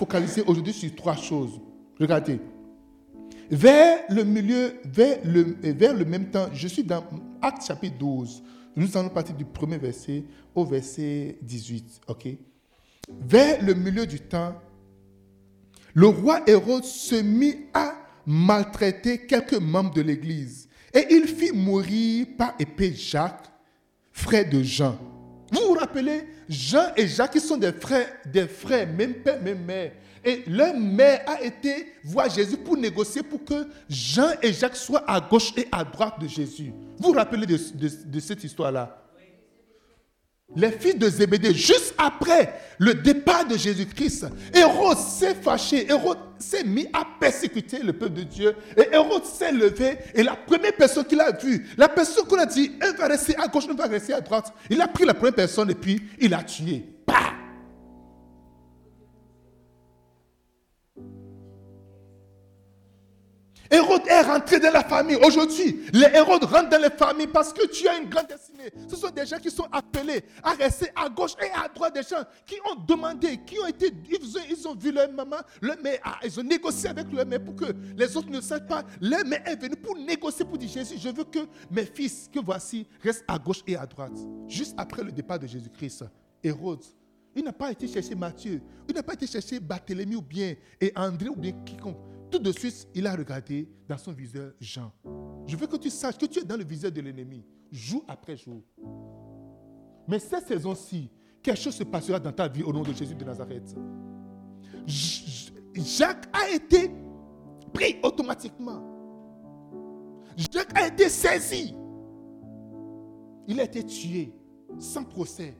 focaliser aujourd'hui sur trois choses. Regardez. Vers le milieu, vers le, vers le même temps, je suis dans Acte chapitre 12. Nous allons partir du premier verset au verset 18. OK? Vers le milieu du temps, le roi Hérode se mit à maltraiter quelques membres de l'Église. Et il fit mourir par épée Jacques, frère de Jean. Vous vous rappelez, Jean et Jacques, ils sont des frères, des frères, même père, même mère. Et leur mère a été voir Jésus pour négocier pour que Jean et Jacques soient à gauche et à droite de Jésus. Vous vous rappelez de cette histoire-là? Les fils de Zébédée, juste après le départ de Jésus-Christ, Hérode s'est fâché, Hérode s'est mis à persécuter le peuple de Dieu. Et Hérode s'est levé et la première personne qu'il a vue, la personne qu'on a dit, elle va rester à gauche, elle va rester à droite, il a pris la première personne et puis il a tué. Hérode est rentré dans la famille. Aujourd'hui, les Hérodes rentrent dans les familles parce que tu as une grande destinée. Ce sont des gens qui sont appelés à rester à gauche et à droite. Des gens qui ont demandé, qui ont été, ils ont, vu leur maman, leur mère, ah, ils ont négocié avec leur mère pour que les autres ne sachent pas. Leur mère est venue pour négocier, pour dire Jésus, je veux que mes fils, que voici, restent à gauche et à droite. Juste après le départ de Jésus-Christ, Hérode il n'a pas été chercher Matthieu, il n'a pas été chercher Barthélemy ou bien et André ou bien quiconque. Tout de suite, il a regardé dans son viseur Jean. Je veux que tu saches que tu es dans le viseur de l'ennemi, jour après jour. Mais cette saison-ci, quelque chose se passera dans ta vie au nom de Jésus de Nazareth. Jacques a été pris automatiquement. Jacques a été saisi. Il a été tué sans procès.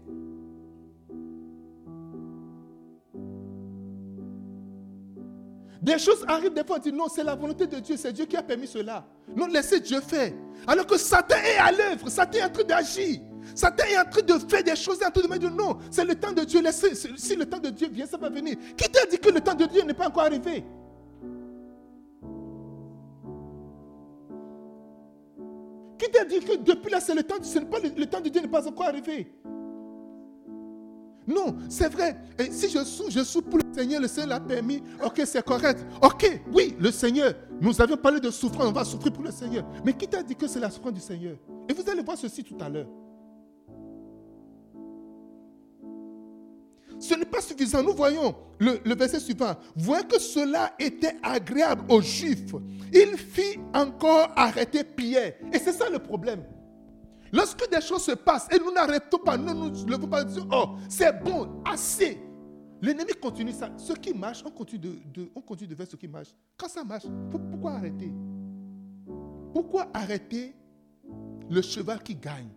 Des choses arrivent des fois, on dit non, c'est la volonté de Dieu, c'est Dieu qui a permis cela. Non, laissez Dieu faire. Alors que Satan est à l'œuvre, Satan est en train d'agir. Satan est en train de faire des choses, en train de dire non, c'est le temps de Dieu, laissez, si le temps de Dieu vient, ça va venir. Qui t'a dit que le temps de Dieu n'est pas encore arrivé? Qui t'a dit que depuis là, c'est le temps, pas le temps de Dieu n'est pas encore arrivé? Non, c'est vrai. Si je souffre, je souffre pour le Seigneur, le Seigneur l'a permis. Ok, c'est correct. Ok, oui, le Seigneur. Nous avions parlé de souffrance, on va souffrir pour le Seigneur. Mais qui t'a dit que c'est la souffrance du Seigneur? Et vous allez voir ceci tout à l'heure. Ce n'est pas suffisant. Nous voyons le, verset suivant. Voyant que cela était agréable aux Juifs, il fit encore arrêter Pierre. Et c'est ça le problème. Lorsque des choses se passent et nous n'arrêtons pas, nous ne levons pas dire, oh, c'est bon, assez. L'ennemi continue ça. Ce qui marche, on continue de, de faire ce qui marche. Quand ça marche, pourquoi arrêter? Pourquoi arrêter le cheval qui gagne?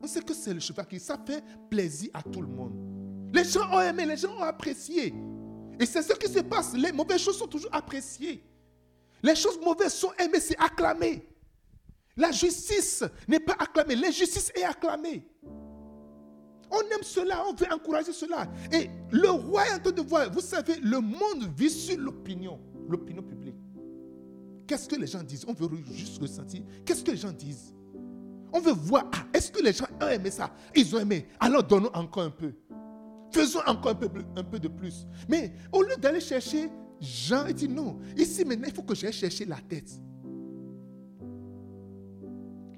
On sait que c'est le cheval qui... Ça fait plaisir à tout le monde. Les gens ont aimé, les gens ont apprécié. Et c'est ce qui se passe. Les mauvaises choses sont toujours appréciées. Les choses mauvaises sont aimées, c'est acclamé. La justice n'est pas acclamée, l'injustice est acclamée. On aime cela, on veut encourager cela. Et le roi est en train de voir, vous savez, le monde vit sur l'opinion, l'opinion publique. Qu'est-ce que les gens disent? On veut juste ressentir. Qu'est-ce que les gens disent? On veut voir, ah, est-ce que les gens ont aimé ça? Ils ont aimé. Alors donnons encore un peu. Faisons encore un peu, un peu de plus. Mais au lieu d'aller chercher, Jean dit non. Ici maintenant, il faut que j'aille chercher la tête.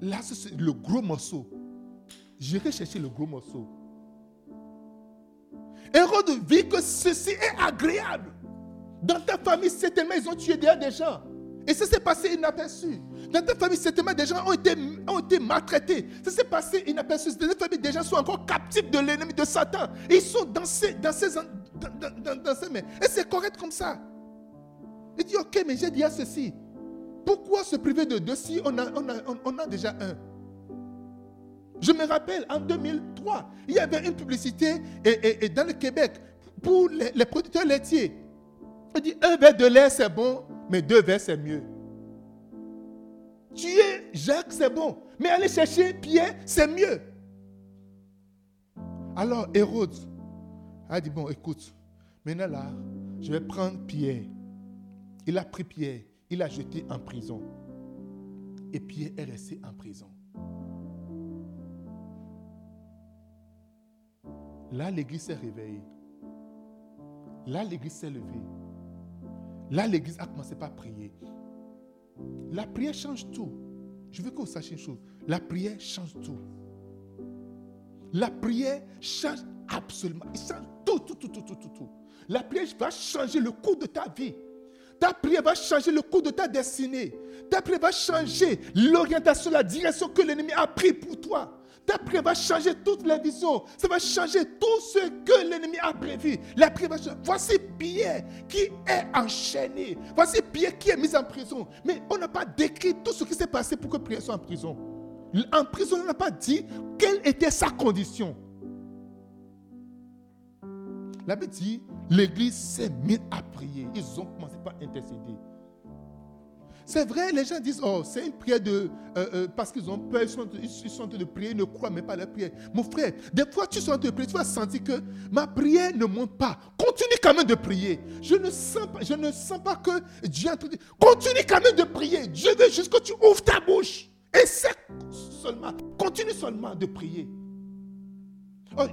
Là, c'est le gros morceau. J'irai chercher le gros morceau. Hérode vit que ceci est agréable. Dans ta famille, certainement, ils ont tué des gens. Et ça s'est passé inaperçu. Dans ta famille, certainement, des gens ont été, ont été maltraités. Ça s'est passé inaperçu. Dans ta famille, des gens sont encore captifs de l'ennemi de Satan. ils sont dans ces, dans dans, ces mains. Et c'est correct comme ça. Il dit, ok, mais j'ai dit à ceci. Pourquoi se priver de deux si on a, a, déjà un? Je me rappelle, en 2003, il y avait une publicité dans le Québec pour les, producteurs laitiers. On dit un verre de lait, c'est bon, mais deux verres, c'est mieux. Tuer Jacques, c'est bon, mais aller chercher Pierre, c'est mieux. Alors Hérode a dit, bon, écoute, maintenant là, je vais prendre Pierre. Il a pris Pierre il l'a jeté en prison. Et Pierre est resté en prison. Là, l'église s'est réveillée. Là, l'église s'est levée. Là, l'église a commencé par prier. La prière change tout. Je veux que vous sachiez une chose. La prière change tout. La prière change absolument. Il change tout, tout, tout, tout, tout, tout. La prière va changer le cours de ta vie. Ta prière va changer le cours de ta destinée. Ta prière va changer l'orientation, la direction que l'ennemi a pris pour toi. Ta prière va changer toutes les visions. Ça va changer tout ce que l'ennemi a prévu. La prière va changer. Voici Pierre qui est enchaîné. Voici Pierre qui est mis en prison. Mais on n'a pas décrit tout ce qui s'est passé pour que Pierre soit en prison. En prison, on n'a pas dit quelle était sa condition. La Bible dit, l'église s'est mise à prier. Ils ont commencé par intercéder. C'est vrai, les gens disent, oh, c'est une prière de... Euh, euh, parce qu'ils ont peur, ils sont, en train de prier, ils ne croient même pas à la prière. Mon frère, des fois, tu es en train de prier, tu vas sentir que ma prière ne monte pas. Continue quand même de prier. Je ne sens pas, sens que Dieu est de... Continue quand même de prier. Dieu veut juste que tu ouvres ta bouche. Et c'est seulement, continue seulement de prier. Oh,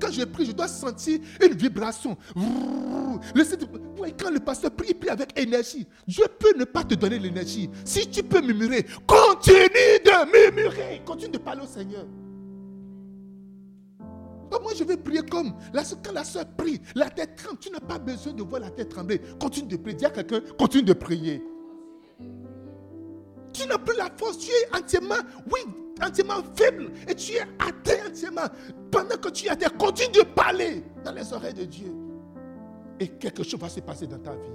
quand je prie, je dois sentir une vibration. quand le pasteur prie, il prie avec énergie. Dieu peut ne pas te donner l'énergie. Si tu peux murmurer, continue de murmurer. Continue de parler au Seigneur. Oh, moi, je vais prier comme la, quand la soeur prie, la tête tremble. Tu n'as pas besoin de voir la tête trembler. Continue de prier. Dis à quelqu'un, continue de prier. Tu n'as plus la force, tu es entièrement, oui, entièrement faible et tu es atteint entièrement. Pendant que tu es atteint, continue de parler dans les oreilles de Dieu. Et quelque chose va se passer dans ta vie.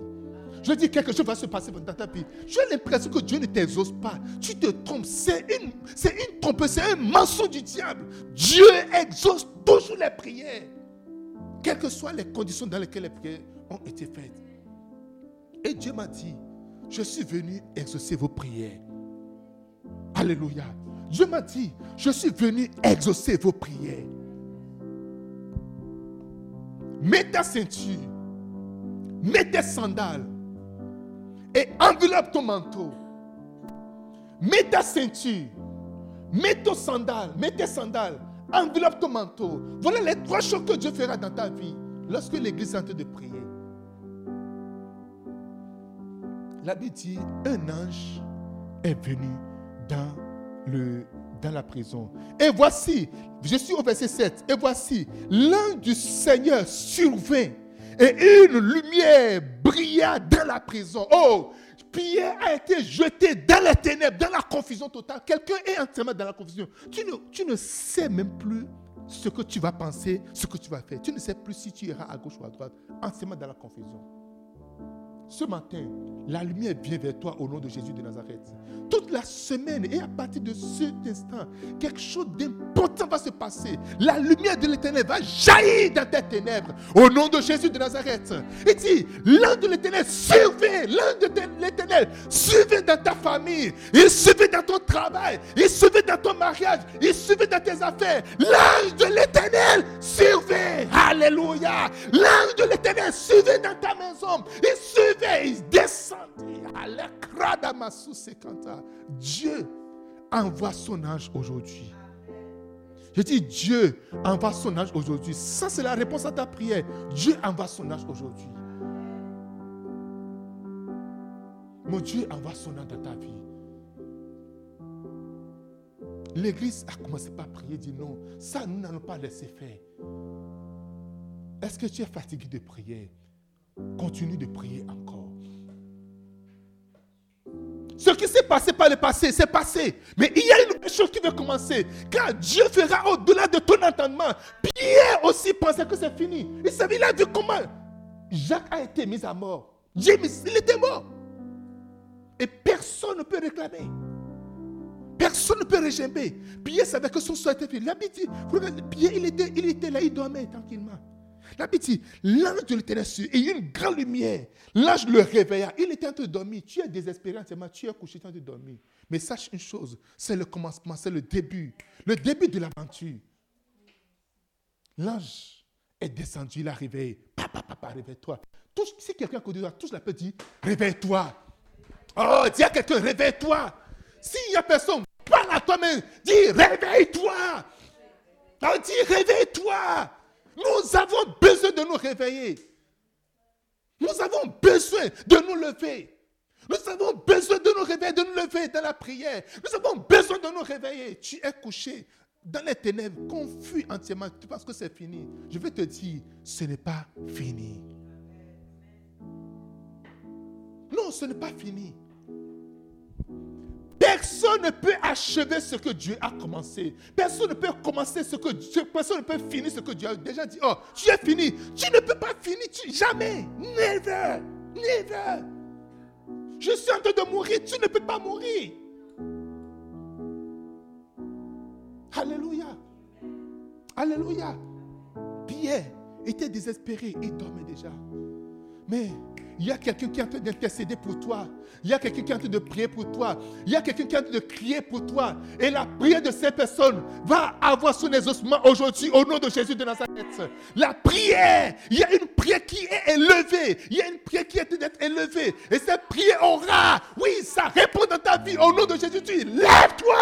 Je dis quelque chose va se passer dans ta vie. J'ai l'impression que Dieu ne t'exauce pas. Tu te trompes. C'est une, c'est une trompe, c'est un mensonge du diable. Dieu exauce toujours les prières. Quelles que soient les conditions dans lesquelles les prières ont été faites. Et Dieu m'a dit, je suis venu exaucer vos prières. Alléluia. Dieu m'a dit, je suis venu exaucer vos prières. Mets ta ceinture, mets tes sandales et enveloppe ton manteau. Mets ta ceinture, mets ton sandales, mets tes sandales, enveloppe ton manteau. Voilà les trois choses que Dieu fera dans ta vie lorsque l'église est en train de prier. La Bible dit, un ange est venu dans, le, dans la prison. Et voici, je suis au verset 7, et voici, l'ange du Seigneur survint et une lumière brilla dans la prison. Oh, Pierre a été jeté dans les ténèbres, dans la confusion totale. Quelqu'un est entièrement dans la confusion. Tu ne, tu ne sais même plus ce que tu vas penser, ce que tu vas faire. Tu ne sais plus si tu iras à gauche ou à droite, entièrement dans la confusion. Ce matin, la lumière vient vers toi au nom de Jésus de Nazareth. Toute la semaine et à partir de cet instant, quelque chose d'important va se passer. La lumière de l'éternel va jaillir dans tes ténèbres au nom de Jésus de Nazareth. Et dit, l'un de l'éternel survient, l'un de l'éternel survient dans ta famille, il survient dans ton travail, il survient dans ton mariage, il survient dans tes affaires. L'ange de l'éternel survient. Alléluia. L'ange de l'éternel survient dans ta maison. Il survient, il descend. Dieu envoie son ange aujourd'hui. Je dis Dieu envoie son ange aujourd'hui. Ça, c'est la réponse à ta prière. Dieu envoie son ange aujourd'hui. Mon Dieu envoie son ange dans ta vie. L'église a commencé par prier, dit non, ça nous n'allons pas laisser faire. Est-ce que tu es fatigué de prier? Continue de prier encore. Ce qui s'est passé par le passé, c'est passé. Mais il y a une chose qui va commencer. Car Dieu fera au-delà de ton entendement. Pierre aussi pensait que c'est fini. Il savait, il a comment Jacques a été mis à mort. James, il était mort. Et personne ne peut réclamer. Personne ne peut régimer. Pierre savait que son sort était fini. La Pierre, il était, il était là, il dormait tranquillement. La dit, l'ange de l'éternel et une grande lumière. L'ange le réveilla. Il était en train de dormir. Tu es désespéré. Tu es couché en train de dormir. Mais sache une chose, c'est le commencement, c'est le début. Le début de l'aventure. L'ange est descendu, il a réveillé. Papa, papa, réveille-toi. Si quelqu'un côté toi touche la petite, réveille-toi. Oh, dis à quelqu'un, réveille-toi. S'il n'y a personne, parle à toi-même. Dis, réveille-toi. dis, réveille-toi. Nous avons besoin de nous réveiller. Nous avons besoin de nous lever. Nous avons besoin de nous réveiller, de nous lever dans la prière. Nous avons besoin de nous réveiller. Tu es couché dans les ténèbres, confus entièrement. Tu penses que c'est fini. Je vais te dire, ce n'est pas fini. Non, ce n'est pas fini. Personne ne peut achever ce que Dieu a commencé. Personne ne peut commencer ce que personne ne peut finir ce que Dieu a déjà dit. Oh, tu es fini. Tu ne peux pas finir. jamais. Never. Never. Je suis en train de mourir. Tu ne peux pas mourir. Alléluia. Alléluia. Pierre était désespéré. Il dormait déjà. Mais il y a quelqu'un qui est en train d'intercéder pour toi. Il y a quelqu'un qui est en train de prier pour toi. Il y a quelqu'un qui est en train de crier pour toi. Et la prière de ces personnes va avoir son exaucement aujourd'hui au nom de Jésus de Nazareth. La prière, il y a une prière qui est élevée. Il y a une prière qui est d'être élevée. Et cette prière aura, oui, ça répond dans ta vie au nom de Jésus. Lève-toi!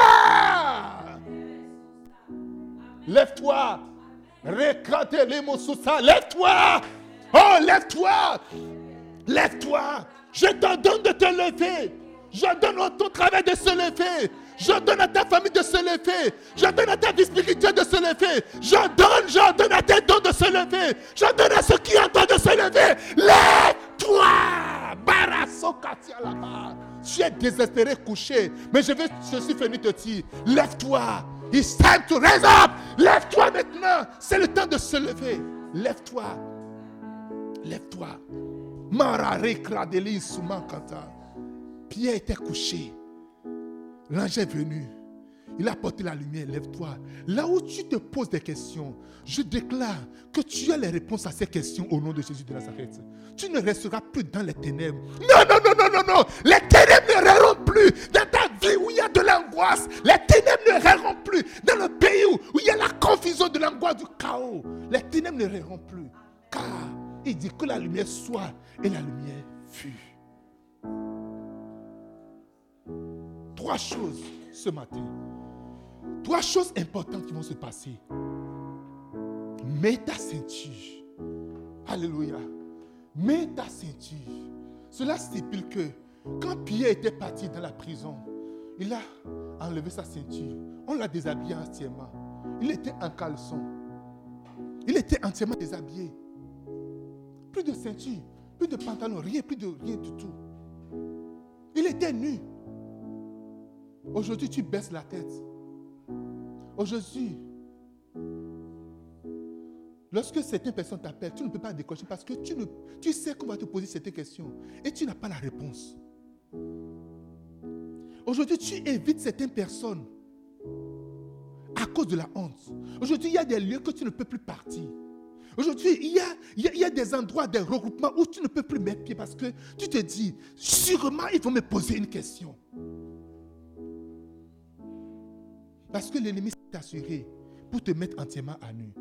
Lève-toi! Récrate les mots sous ça. Lève-toi! Oh, lève-toi! Lève-toi. Je te donne de te lever. Je donne à ton travail de se lever. Je donne à ta famille de se lever. Je donne à ta vie spirituelle de se lever. Je donne, à tes dons de se lever. Je donne à ceux qui entendent de se lever. Lève-toi. Tu es désespéré, couché. Mais je, vais, je suis venu te dire, lève-toi. It's time to raise up. Lève-toi maintenant. C'est le temps de se lever. Lève-toi. Lève-toi. Pierre était couché. L'ange est venu. Il a porté la lumière. Lève-toi. Là où tu te poses des questions, je déclare que tu as les réponses à ces questions au nom de Jésus de Nazareth. Tu ne resteras plus dans les ténèbres. Non, non, non, non, non, non. Les ténèbres ne réront plus dans ta vie où il y a de l'angoisse. Les ténèbres ne réront plus dans le pays où, il y a la confusion de l'angoisse, du chaos. Les ténèbres ne réront plus. Car il dit que la lumière soit et la lumière fut. Trois choses ce matin. Trois choses importantes qui vont se passer. Mets ta ceinture. Alléluia. Mets ta ceinture. Cela stipule que quand Pierre était parti dans la prison, il a enlevé sa ceinture. On l'a déshabillé entièrement. Il était en caleçon. Il était entièrement déshabillé. Plus de ceinture, plus de pantalon, rien, plus de rien du tout. Il était nu. Aujourd'hui, tu baisses la tête. Aujourd'hui, lorsque certaines personnes t'appellent, tu ne peux pas décocher parce que tu, ne, tu sais qu'on va te poser cette question et tu n'as pas la réponse. Aujourd'hui, tu évites certaines personnes à cause de la honte. Aujourd'hui, il y a des lieux que tu ne peux plus partir. Aujourd'hui, il y, a, des endroits, des regroupements où tu ne peux plus mettre pied parce que tu te dis, sûrement ils vont me poser une question. Parce que l'ennemi s'est assuré pour te mettre entièrement à nu.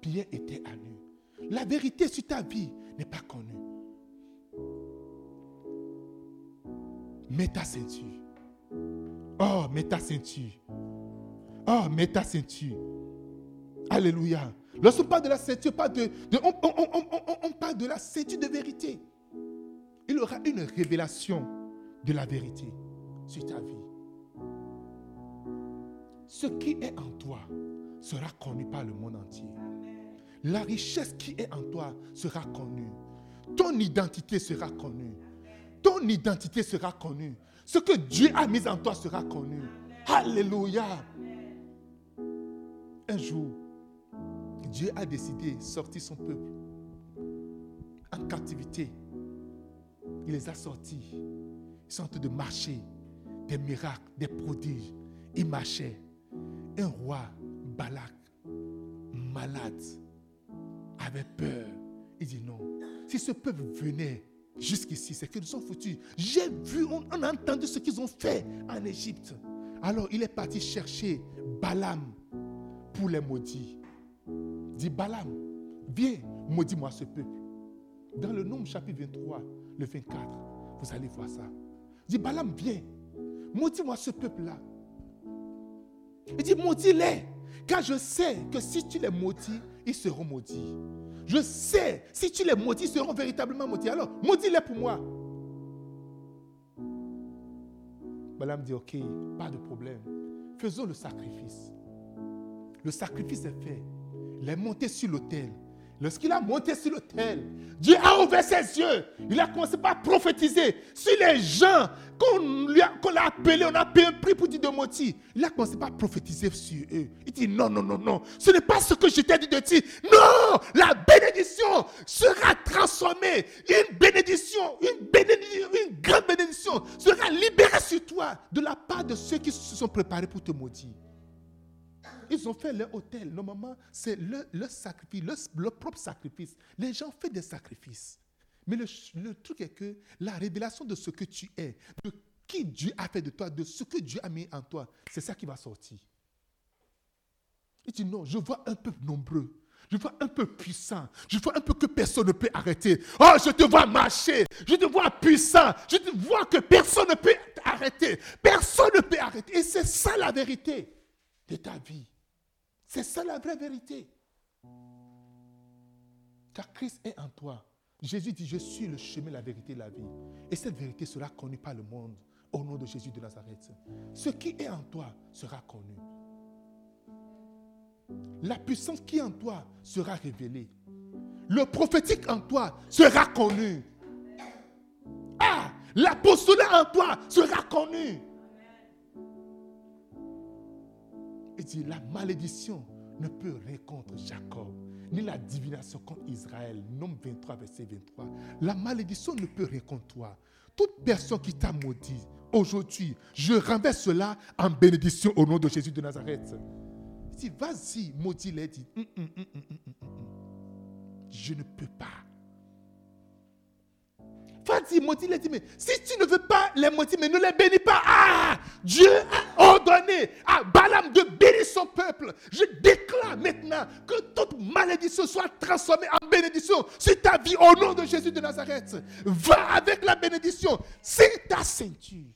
Pierre était à nu. La vérité sur ta vie n'est pas connue. Mets ta ceinture. Oh, mets ta ceinture. Oh, mets ta ceinture. Alléluia. Lorsqu'on parle de la ceinture, de, on, parle de la ceinture de vérité. Il aura une révélation de la vérité sur ta vie. Ce qui est en toi sera connu par le monde entier. La richesse qui est en toi sera connue. Ton identité sera connue. Ton identité sera connue. Ce que Dieu a mis en toi sera connu. Alléluia. Un jour, Dieu a décidé de sortir son peuple en captivité. Il les a sortis. Ils sont en train de marcher. Des miracles, des prodiges. Ils marchaient. Un roi, Balak, malade, avait peur. Il dit non. Si ce peuple venait jusqu'ici, c'est qu'ils sont foutus. J'ai vu, on, on, a entendu ce qu'ils ont fait en Égypte. Alors il est parti chercher Balaam pour les maudits dit Balaam, viens, maudis-moi ce peuple. Dans le nombre chapitre 23, le 24, vous allez voir ça. Il dit Balaam, viens, maudis-moi ce peuple-là. Il dit maudis-les, car je sais que si tu les maudis, ils seront maudits. Je sais, si tu les maudis, ils seront véritablement maudits. Alors, maudis-les pour moi. Balaam dit, ok, pas de problème. Faisons le sacrifice. Le sacrifice est fait. Il est monté sur l'autel. Lorsqu'il a monté sur l'autel, Dieu a ouvert ses yeux. Il a commencé par prophétiser sur les gens qu'on l'a appelé, on a payé un pour dire de mentir. Il a commencé par prophétiser sur eux. Il dit non, non, non, non. Ce n'est pas ce que je t'ai dit de dire. Non, la bénédiction sera transformée. Une bénédiction, une bénédiction, une grande bénédiction sera libérée sur toi de la part de ceux qui se sont préparés pour te maudire. Ils ont fait leur hôtel. Normalement, c'est leur, sacrifice, leur, propre sacrifice. Les gens font des sacrifices. Mais le, truc est que la révélation de ce que tu es, de qui Dieu a fait de toi, de ce que Dieu a mis en toi, c'est ça qui va sortir. Il dit non, je vois un peuple nombreux. Je vois un peu puissant. Je vois un peu que personne ne peut arrêter. Oh, je te vois marcher. Je te vois puissant. Je te vois que personne ne peut arrêter. Personne ne peut arrêter. Et c'est ça la vérité de ta vie. C'est ça la vraie vérité. Car Christ est en toi. Jésus dit, je suis le chemin, la vérité, la vie. Et cette vérité sera connue par le monde au nom de Jésus de Nazareth. Ce qui est en toi sera connu. La puissance qui est en toi sera révélée. Le prophétique en toi sera connu. Ah, l'apostolat en toi sera connu. Il dit, la malédiction ne peut rien contre Jacob, ni la divination contre Israël. Nombre 23, verset 23. La malédiction ne peut rien contre toi. Toute personne qui t'a maudit, aujourd'hui, je renverse cela en bénédiction au nom de Jésus de Nazareth. Il dit, vas-y, maudit-les, dit, hum, hum, hum, je ne peux pas. Si tu ne veux pas les maudire, mais ne les bénis pas. Ah, Dieu a ordonné à Balaam de bénir son peuple. Je déclare maintenant que toute malédiction soit transformée en bénédiction sur ta vie au nom de Jésus de Nazareth. Va avec la bénédiction. C'est ta ceinture.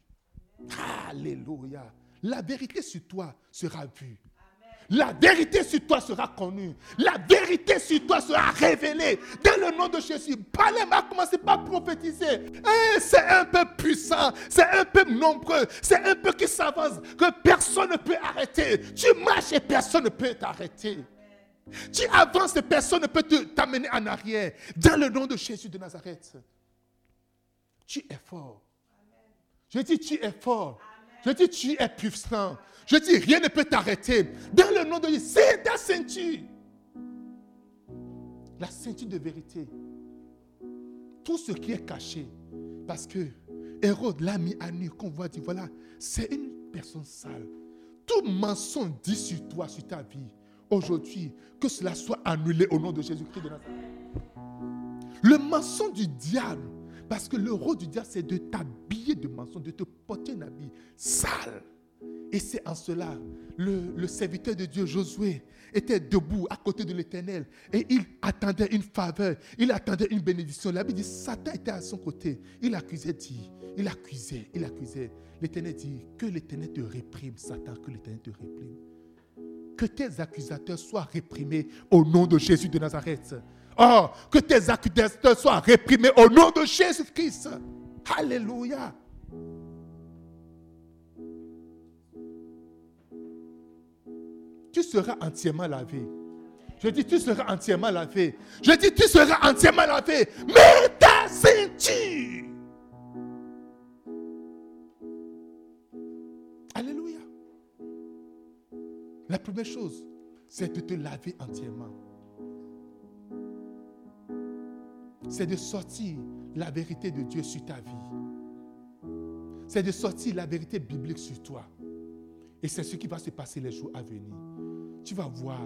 Alléluia. La vérité sur toi sera vue. La vérité sur toi sera connue. La vérité sur toi sera révélée. Dans le nom de Jésus, Palem a commencé par prophétiser. C'est un peu puissant, c'est un peu nombreux, c'est un peu qui s'avance, que personne ne peut arrêter. Tu marches et personne ne peut t'arrêter. Tu avances et personne ne peut t'amener en arrière. Dans le nom de Jésus de Nazareth. Tu es fort. Je dis, tu es fort. Je dis, tu es puissant. Je dis, rien ne peut t'arrêter. Dans le nom de Jésus, c'est ta ceinture. La ceinture de vérité. Tout ce qui est caché. Parce que Hérode l'a mis à nu, qu'on voit, dit, voilà, c'est une personne sale. Tout mensonge dit sur toi, sur ta vie, aujourd'hui, que cela soit annulé au nom de Jésus-Christ de Nazareth. Le mensonge du diable, parce que le rôle du diable, c'est de t'habiller de mensonge, de te porter un habit sale. Et c'est en cela, le, serviteur de Dieu, Josué, était debout à côté de l'Éternel et il attendait une faveur, il attendait une bénédiction. La dit, Satan était à son côté. Il accusait, dit, il accusait, il accusait. L'Éternel dit, que l'Éternel te réprime, Satan, que l'Éternel te réprime. Que tes accusateurs soient réprimés au nom de Jésus de Nazareth. Oh, que tes accusateurs soient réprimés au nom de Jésus-Christ. Alléluia. tu seras entièrement lavé. Je dis, tu seras entièrement lavé. Je dis, tu seras entièrement lavé. Mais ta ceinture. Alléluia. La première chose, c'est de te laver entièrement. C'est de sortir la vérité de Dieu sur ta vie. C'est de sortir la vérité biblique sur toi. Et c'est ce qui va se passer les jours à venir tu vas voir,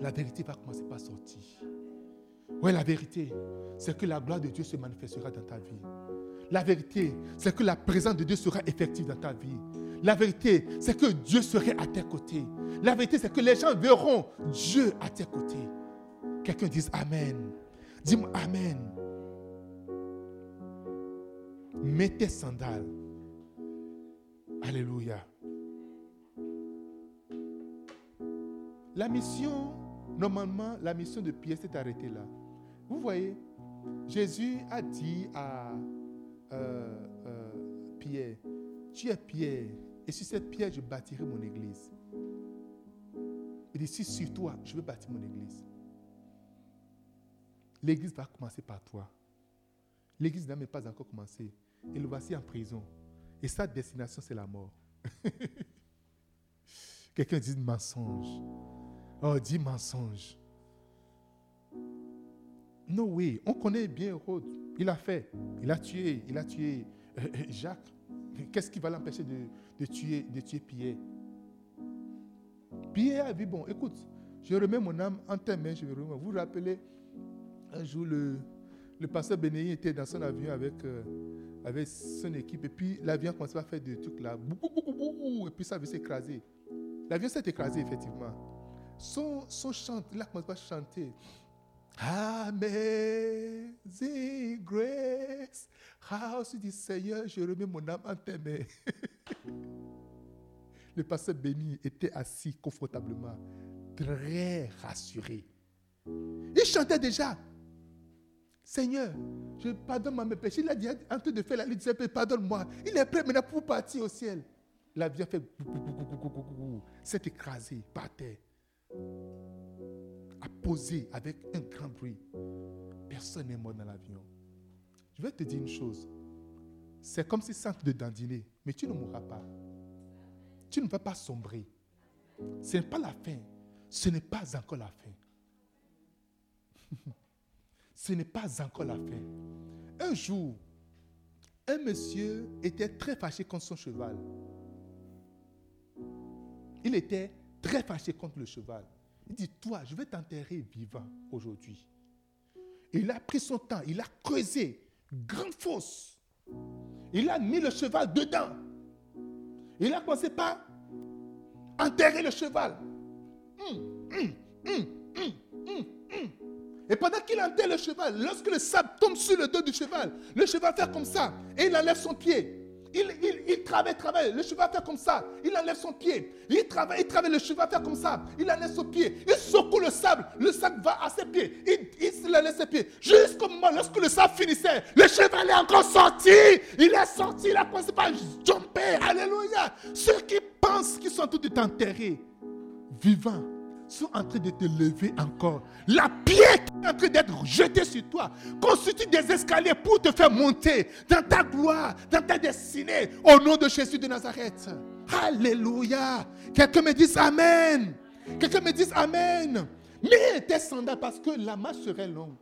la vérité va commencer par sortir. Oui, la vérité, c'est que la gloire de Dieu se manifestera dans ta vie. La vérité, c'est que la présence de Dieu sera effective dans ta vie. La vérité, c'est que Dieu serait à tes côtés. La vérité, c'est que les gens verront Dieu à tes côtés. Quelqu'un dise Amen. Dis-moi Amen. Mets tes sandales. Alléluia. La mission normalement, la mission de Pierre s'est arrêtée là. Vous voyez, Jésus a dit à euh, euh, Pierre, tu es Pierre, et sur cette pierre, je bâtirai mon église. Il dit, si sur toi, je veux bâtir mon église. L'église va commencer par toi. L'église n'a même pas encore commencé. Et le voici en prison. Et sa destination, c'est la mort. Quelqu'un dit mensonge. Oh, dit mensonge. Non, oui, on connaît bien Rod. Il a fait. Il a tué. Il a tué euh, euh, Jacques. Qu'est-ce qui va l'empêcher de, tuer, de tuer Pierre? Pierre a dit, bon, écoute, je remets mon âme en tes mains. Je Vous vous rappelez, un jour, le, le pasteur Bénéi était dans son avion avec, euh, avec son équipe. Et puis, l'avion commençait à faire des trucs là. Et puis, ça avait s'écraser. L'avion s'est écrasé, effectivement. Son, son chant, il a commencé à chanter. Amazing grace. How dit Seigneur, je remets mon âme en. Le pasteur béni était assis confortablement, très rassuré. Il chantait déjà. Seigneur, je pardonne mes péchés. Il a dit en train de faire la liste, pardonne-moi. Il est prêt maintenant pour partir au ciel. L'avion fait s'est écrasé par terre, a posé avec un grand bruit. Personne n'est mort dans l'avion. Je vais te dire une chose. C'est comme si ça de dandiner, mais tu ne mourras pas. Tu ne vas pas sombrer. Ce n'est pas la fin. Ce n'est pas encore la fin. Ce n'est pas encore la fin. Un jour, un monsieur était très fâché contre son cheval. Il était très fâché contre le cheval. Il dit, toi, je vais t'enterrer vivant aujourd'hui. Il a pris son temps, il a creusé, grande fosse. Il a mis le cheval dedans. Il a commencé par enterrer le cheval. Hum, hum, hum, et pendant qu'il enterre le cheval, lorsque le sable tombe sur le dos du cheval, le cheval fait comme ça et il enlève son pied. Il, il, travaille, travaille. Le cheval fait comme ça. Il enlève son pied. Il travaille, il travaille. Le cheval fait comme ça. Il enlève son pied. Il secoue le sable. Le sable va à ses pieds. Il, laisse ses pieds. Jusqu'au moment lorsque le sable finissait, le cheval est encore sorti. Il est sorti. Il a commencé par. Alléluia. Ceux qui pensent qu'ils sont tous enterrés, vivants, sont en train de te lever encore. La pierre qui est en train d'être jetée sur toi constitue des escaliers pour te faire monter dans ta gloire, dans ta destinée, au nom de Jésus de Nazareth. Alléluia. Quelqu'un me dise Amen. Quelqu'un me dise Amen. Mais tes sandales parce que la marche serait longue.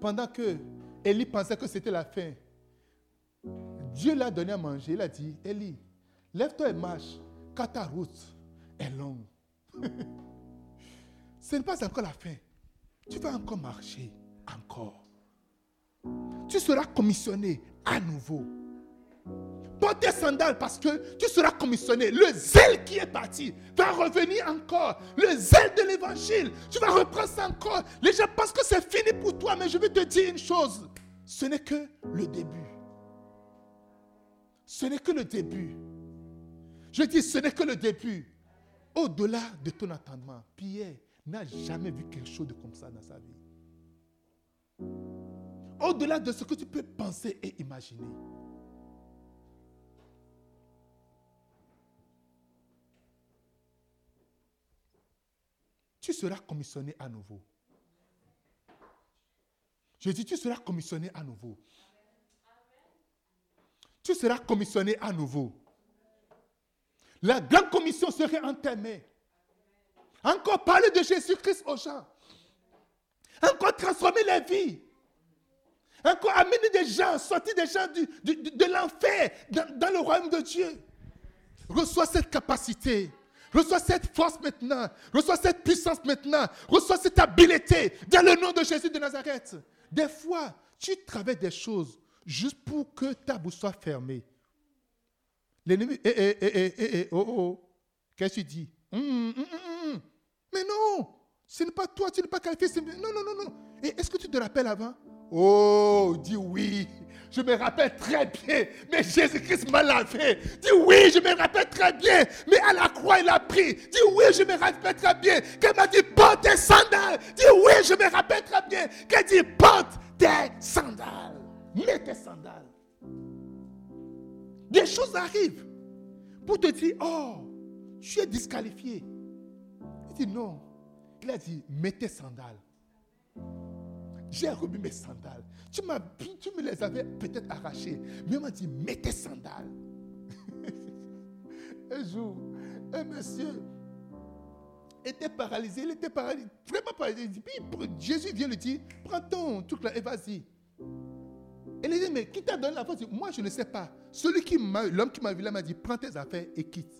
Pendant que Élie pensait que c'était la fin, Dieu l'a donné à manger. Il a dit, Élie, lève-toi et marche, car ta route est longue. Ce n'est pas encore la fin. Tu vas encore marcher, encore. Tu seras commissionné à nouveau. Porte tes sandales parce que tu seras commissionné. Le zèle qui est parti va revenir encore. Le zèle de l'évangile, tu vas reprendre ça encore. Les gens pensent que c'est fini pour toi, mais je vais te dire une chose. Ce n'est que le début. Ce n'est que le début. Je dis, ce n'est que le début. Au-delà de ton attendement, Pierre n'a jamais vu quelque chose de comme ça dans sa vie. Au-delà de ce que tu peux penser et imaginer. Tu seras commissionné à nouveau. Je dis, tu seras commissionné à nouveau. Tu seras commissionné à nouveau la grande commission serait entamée. Encore parler de Jésus-Christ aux gens. Encore transformer les vies. Encore amener des gens, sortir des gens de l'enfer dans, le royaume de Dieu. Reçois cette capacité. Reçois cette force maintenant. Reçois cette puissance maintenant. Reçois cette habileté dans le nom de Jésus de Nazareth. Des fois, tu travailles des choses juste pour que ta bouche soit fermée. L'ennemi, eh, eh, eh, eh, eh, oh, oh, qu'est-ce que tu dis? Hum, hum, hum, Mais non, ce n'est pas toi, tu n'es pas qualifié. Non, non, non, non. Et est-ce que tu te rappelles avant? Oh, dis oui. je me rappelle très bien, mais Jésus-Christ m'a lavé. Dis oui, je me rappelle très bien, mais à la croix, il a pris. Dis oui, je me rappelle très bien, qu'elle m'a dit porte tes sandales. Dis oui, je me rappelle très bien, qu'elle dit porte tes sandales. Mets tes sandales. Des choses arrivent pour te dire, oh, tu es disqualifié. Il dit non. Il a dit, mets tes sandales. J'ai remis mes sandales. Tu, m'as, tu me les avais peut-être arrachées. Mais il m'a dit, mets tes sandales. un jour, un monsieur était paralysé. Il était paralysé, vraiment paralysé. Puis Jésus vient lui dire, prends ton truc là et vas-y. Et il dit, mais qui t'a donné la force? Moi, je ne sais pas. Celui qui m'a, l'homme qui m'a vu là m'a dit, prends tes affaires et quitte.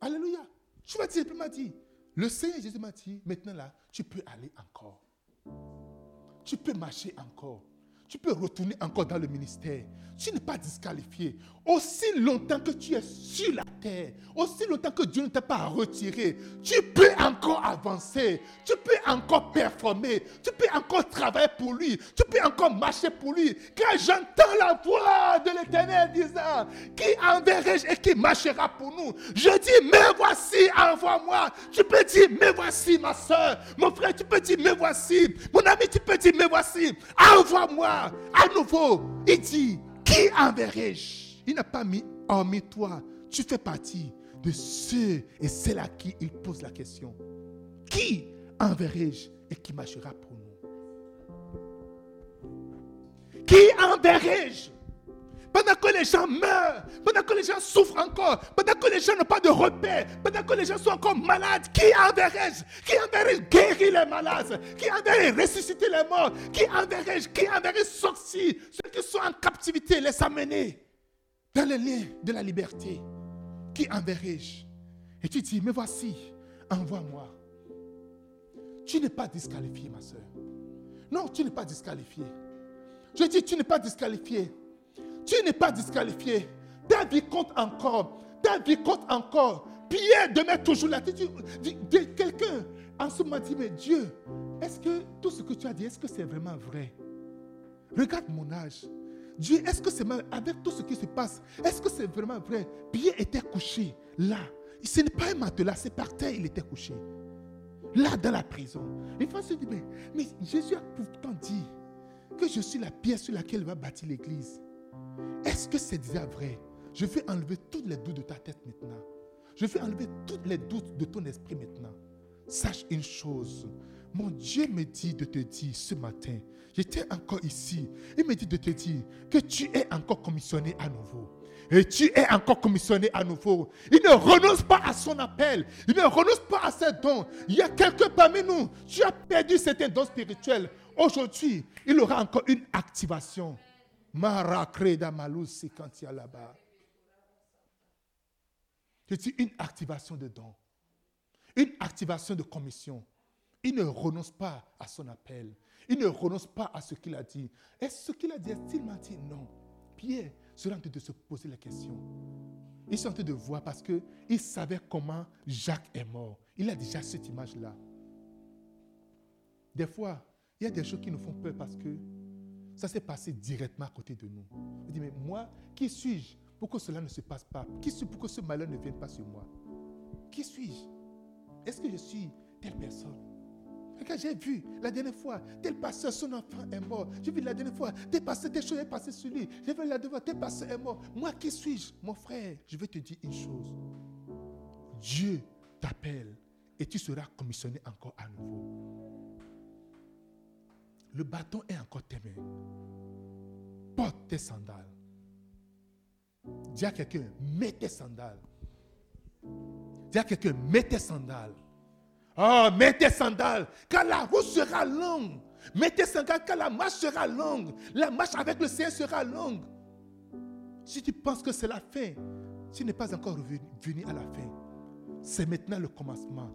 Alléluia. Tu vas dire, m'a dit, le Seigneur Jésus m'a dit, maintenant là, tu peux aller encore. Tu peux marcher encore. Tu peux retourner encore dans le ministère. Tu n'es pas disqualifié. Aussi longtemps que tu es sur la terre, aussi longtemps que Dieu ne t'a pas retiré, tu peux encore avancer. Tu peux encore performer. Tu peux encore travailler pour lui. Tu peux encore marcher pour lui. Quand j'entends la voix de l'Éternel disant, qui enverrai-je et qui marchera pour nous? Je dis, mais voici, envoie-moi. Tu peux dire, mais voici ma soeur. Mon frère, tu peux dire, mais voici. Mon ami, tu peux dire, mais voici. Envoie-moi. À nouveau, il dit, qui enverrai-je? Il n'a pas mis hormis toi. Tu fais partie de ceux et celles à qui il pose la question. Qui enverrai-je et qui marchera pour nous? Qui enverrai-je? Pendant que les gens meurent, pendant que les gens souffrent encore, pendant que les gens n'ont pas de repère, pendant que les gens sont encore malades, qui enverrai-je? Qui enverrai-je guérir les malades? Qui enverrai-je ressusciter les morts? Qui enverrai-je? Qui enverrai-je sortir? Ceux qui sont en captivité, les amener dans les liens de la liberté Qui enverrai-je? Et tu dis, mais voici, envoie-moi. Tu n'es pas disqualifié, ma soeur. Non, tu n'es pas disqualifié. Je dis, tu n'es pas disqualifié. Tu n'es pas disqualifié. Ta compte encore. Ta compte encore. Pierre demeure toujours là. Quelqu'un en ce moment dit, mais Dieu, est-ce que tout ce que tu as dit, est-ce que c'est vraiment vrai? Regarde mon âge. Dieu, est-ce que c'est avec tout ce qui se passe, est-ce que c'est vraiment vrai? Pierre était couché là. Ce n'est pas un matelas, c'est par terre, il était couché. Là, dans la prison. Il faut se dire, mais, mais Jésus a pourtant dit que je suis la pierre sur laquelle va bâtir l'église. Est-ce que c'est déjà vrai? Je vais enlever tous les doutes de ta tête maintenant. Je vais enlever tous les doutes de ton esprit maintenant. Sache une chose. Mon Dieu me dit de te dire ce matin, j'étais encore ici, il me dit de te dire que tu es encore commissionné à nouveau. Et tu es encore commissionné à nouveau. Il ne renonce pas à son appel. Il ne renonce pas à ses dons. Il y a quelqu'un parmi nous. Tu as perdu certains dons spirituels. Aujourd'hui, il aura encore une activation. Marakreda Malousi quand il y a là-bas. C'est une activation de don. Une activation de commission. Il ne renonce pas à son appel. Il ne renonce pas à ce qu'il a dit. Est-ce ce qu'il a dit Est-il dit? Non Pierre serait en train de se poser la question. Il est en train de voir parce qu'il savait comment Jacques est mort. Il a déjà cette image-là. Des fois, il y a des choses qui nous font peur parce que ça s'est passé directement à côté de nous. Il dit, mais moi, qui suis-je pour que cela ne se passe pas? Qui suis-je pour que ce malheur ne vienne pas sur moi? Qui suis-je? Est-ce que je suis telle personne? J'ai vu la dernière fois, tel pasteur, son enfant est mort. J'ai vu la dernière fois, tel pasteur, des choses sont passées sur lui. J'ai vu la dernière fois, tel pasteur est mort. Moi, qui suis-je? Mon frère, je vais te dire une chose. Dieu t'appelle et tu seras commissionné encore à nouveau. Le bâton est encore tes mains. Porte tes sandales. Dis à quelqu'un, mets tes sandales. Dis à quelqu'un, mets tes sandales. Oh, mets tes sandales, car la route sera longue. Mets tes sandales, car la marche sera longue. La marche avec le Seigneur sera longue. Si tu penses que c'est la fin, tu n'es pas encore venu à la fin. C'est maintenant le commencement.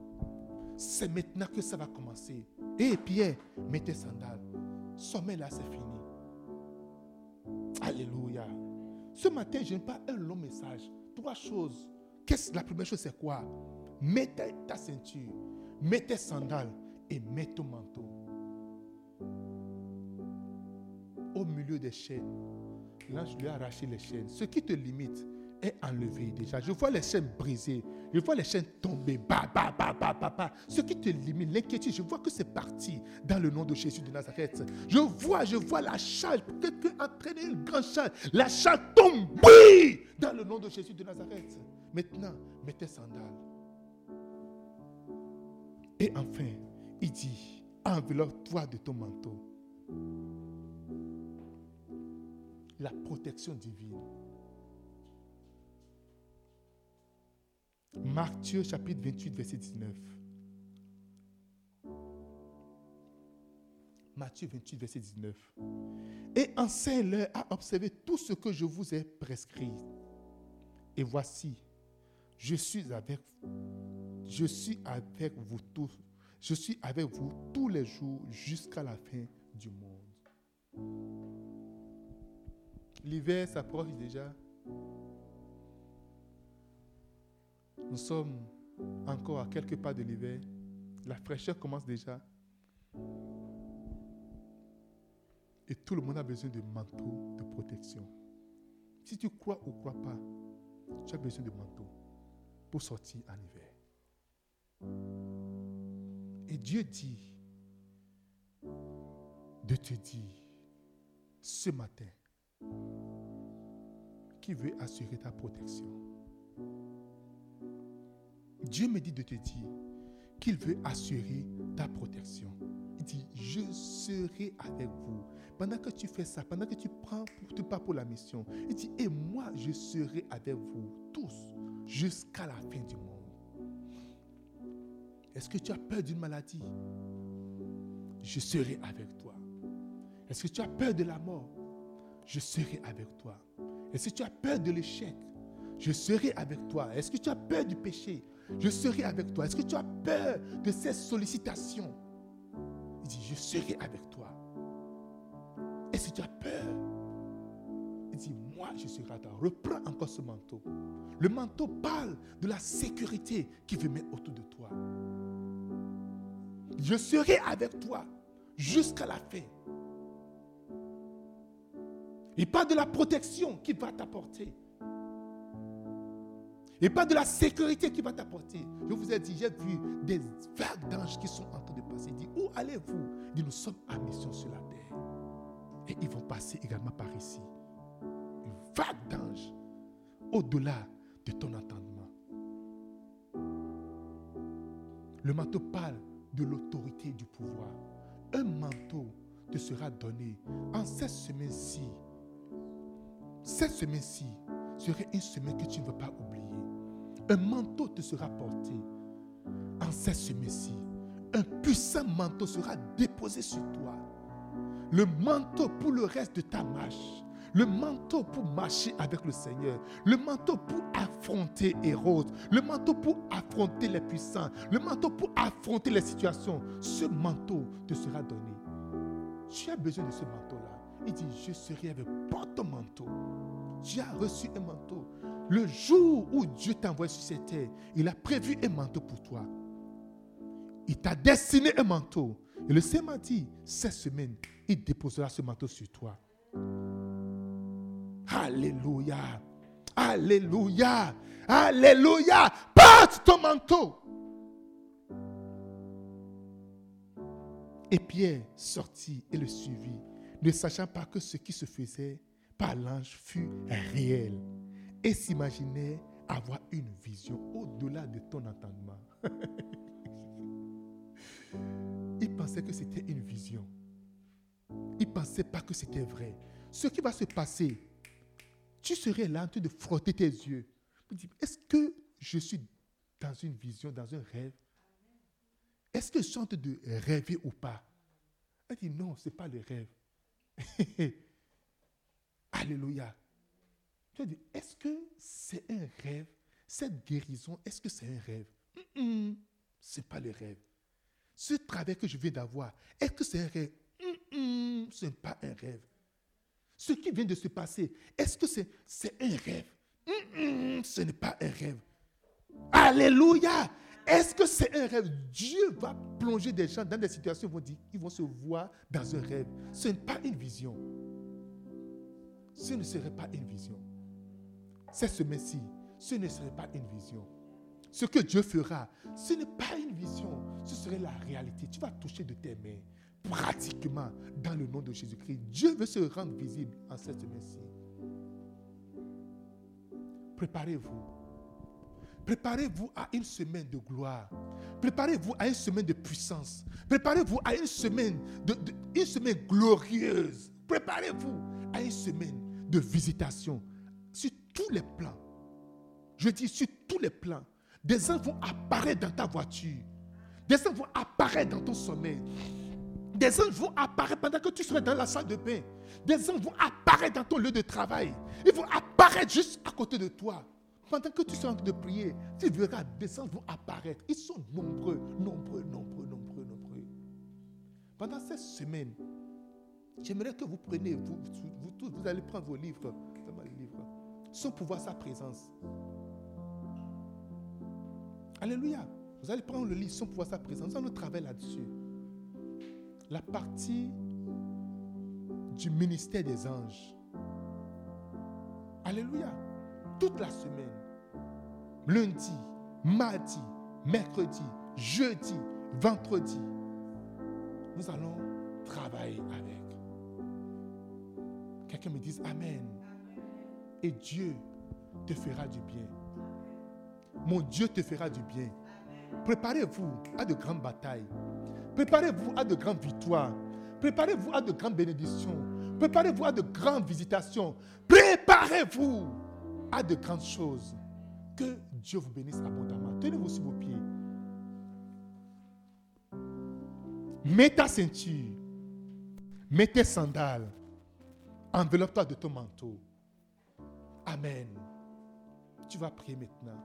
C'est maintenant que ça va commencer. Et Pierre, mets tes sandales. Sommet là, c'est fini. Alléluia. Ce matin, je n'ai pas un long message. Trois choses. La première chose, c'est quoi? Mets ta, ceinture, mets tes sandales et mets ton manteau. au milieu des chaînes. L'ange lui a arraché les chaînes. Ce qui te limite est enlevé déjà. Je vois les chaînes brisées. Je vois les chaînes tomber. Bah, bah, bah, bah, bah, bah. Ce qui te limite, l'inquiétude, je vois que c'est parti dans le nom de Jésus de Nazareth. Je vois, je vois la charge. Quelqu'un a traîné une grande charge. La charge tombe. Dans le nom de Jésus de Nazareth. Maintenant, mets tes sandales. Et enfin, il dit, enveloppe-toi de ton manteau. La protection divine. Matthieu chapitre 28, verset 19. Matthieu 28, verset 19. Et enseigne-leur à observer tout ce que je vous ai prescrit. Et voici, je suis avec, je suis avec vous tous. Je suis avec vous tous les jours jusqu'à la fin du monde. L'hiver s'approche déjà. Nous sommes encore à quelques pas de l'hiver. La fraîcheur commence déjà. Et tout le monde a besoin de manteau de protection. Si tu crois ou crois pas, tu as besoin de manteau pour sortir en hiver. Et Dieu dit de te dire ce matin qui veut assurer ta protection. Dieu me dit de te dire qu'il veut assurer ta protection. Il dit, je serai avec vous. Pendant que tu fais ça, pendant que tu prends, tu pars pour la mission, il dit, et moi, je serai avec vous tous jusqu'à la fin du monde. Est-ce que tu as peur d'une maladie? Je serai avec toi. Est-ce que tu as peur de la mort? Je serai avec toi. Est-ce que tu as peur de l'échec? Je serai avec toi. Est-ce que tu as peur du péché? Je serai avec toi. Est-ce que tu as peur de ces sollicitations? Il dit, je serai avec toi. Est-ce que tu as peur dit, moi, je avec toi. Reprends encore ce manteau. Le manteau parle de la sécurité qui veut mettre autour de toi. Je serai avec toi jusqu'à la fin. Il parle de la protection qu'il va t'apporter. Et pas de la sécurité qu'il va t'apporter. Je vous ai dit, j'ai vu des vagues d'anges qui sont en train de passer. Il dit, où allez-vous? Il dit, nous sommes en mission sur la terre. Et ils vont passer également par ici. Vague d'anges au-delà de ton entendement. Le manteau parle de l'autorité du pouvoir. Un manteau te sera donné en cette semaine-ci. Cette semaine-ci serait une semaine que tu ne veux pas oublier. Un manteau te sera porté en cette semaine-ci. Un puissant manteau sera déposé sur toi. Le manteau pour le reste de ta marche. Le manteau pour marcher avec le Seigneur. Le manteau pour affronter Hérode. Le manteau pour affronter les puissants. Le manteau pour affronter les situations. Ce manteau te sera donné. Tu as besoin de ce manteau-là. Il dit, je serai avec ton manteau. Tu as reçu un manteau. Le jour où Dieu t'envoie sur cette terre, il a prévu un manteau pour toi. Il t'a destiné un manteau. Et le Seigneur m'a dit, cette semaine, il déposera ce manteau sur toi. Alléluia. Alléluia. Alléluia. Porte ton manteau. Et Pierre sortit et le suivit, ne sachant pas que ce qui se faisait par l'ange fut réel et s'imaginait avoir une vision au-delà de ton entendement. Il pensait que c'était une vision. Il ne pensait pas que c'était vrai. Ce qui va se passer, tu serais là en train de frotter tes yeux. Est-ce que je suis dans une vision, dans un rêve? Est-ce que je suis en train de rêver ou pas? Elle dit non, ce n'est pas le rêve. Alléluia. Tu as dit, est-ce que c'est un rêve? Cette guérison, est-ce que c'est un rêve? Ce n'est pas le rêve. Ce travail que je viens d'avoir, est-ce que c'est un rêve? Ce n'est pas un rêve. Ce qui vient de se passer, est-ce que c'est un rêve? Ce n'est pas un rêve. Alléluia. Est-ce que c'est un rêve? Dieu va plonger des gens dans des situations où ils vont, se voir dans un rêve. Ce n'est pas une vision. ce ne serait pas une vision. Cette semaine-ci, ce ne serait pas une vision. Ce que Dieu fera, ce n'est pas une vision, ce serait la réalité. Tu vas toucher de tes mains, pratiquement, dans le nom de Jésus-Christ. Dieu veut se rendre visible en cette semaine-ci. Préparez-vous. Préparez-vous à une semaine de gloire. Préparez-vous à une semaine de puissance. Préparez-vous à une semaine, de, une semaine glorieuse. Préparez-vous à une semaine de visitation sur tous les plans. Je dis sur tous les plans. Des anges vont apparaître dans ta voiture. Des anges vont apparaître dans ton sommeil. Des anges vont apparaître pendant que tu seras dans la salle de bain. Des anges vont apparaître dans ton lieu de travail. Ils vont apparaître juste à côté de toi. Pendant que tu seras en train de prier, tu verras des anges vont apparaître. Ils sont nombreux, nombreux, nombreux, nombreux, nombreux. Pendant cette semaine, j'aimerais que vous preniez, vous, tous, vous allez prendre vos livres, sans pouvoir sa présence. Alléluia. Vous allez prendre le livre sans pouvoir sa présence. On travaille là-dessus. La partie du ministère des anges. Alléluia. Toute la semaine. Lundi, mardi, mercredi, jeudi, vendredi. Nous allons travailler avec. Quelqu'un me dise Amen. Et Dieu te fera du bien. Mon Dieu te fera du bien. Préparez-vous à de grandes batailles. Préparez-vous à de grandes victoires. Préparez-vous à de grandes bénédictions. Préparez-vous à de grandes visitations. Préparez-vous à de grandes choses. Que Dieu vous bénisse abondamment. Tenez-vous sur vos pieds. Mets ta ceinture. Mets tes sandales. Enveloppe-toi de ton manteau. Amen. Tu vas prier maintenant.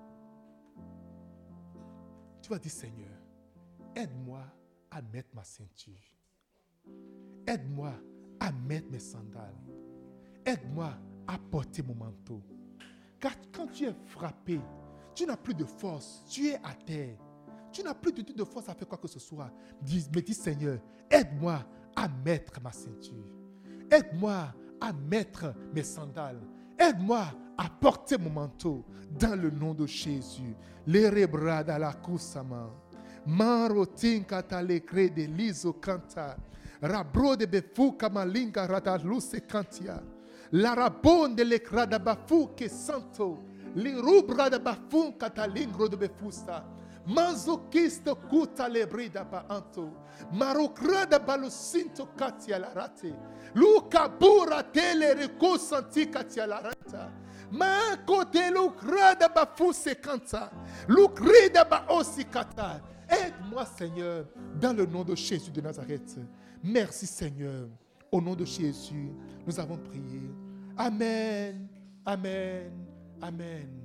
Tu vas dire, Seigneur, aide-moi à mettre ma ceinture. Aide-moi à mettre mes sandales. Aide-moi à porter mon manteau. Car quand tu es frappé, tu n'as plus de force, tu es à terre. Tu n'as plus du tout de force à faire quoi que ce soit. Dis, me dis, Seigneur, aide-moi à mettre ma ceinture. Aide-moi à mettre mes sandales. Aide-moi à porter mon manteau dans le nom de Jésus. Les rebrada la kusama. Maro tinka de liso canta. Rabro de befu kamalinga rada luce cantia. La rabon de le crada bafu que santo. Li rubra catalingro de befusta. Manzokisto kuta le brida ba anto. Marokrada balusinto katia la rate. Luka bura tele reko santi katia la rata. Ma kote lukrada ba fuse kanta. Lukrida ba osi. Aide-moi, Seigneur, dans le nom de Jésus de Nazareth. Merci, Seigneur. Au nom de Jésus, nous avons prié. Amen. Amen. Amen.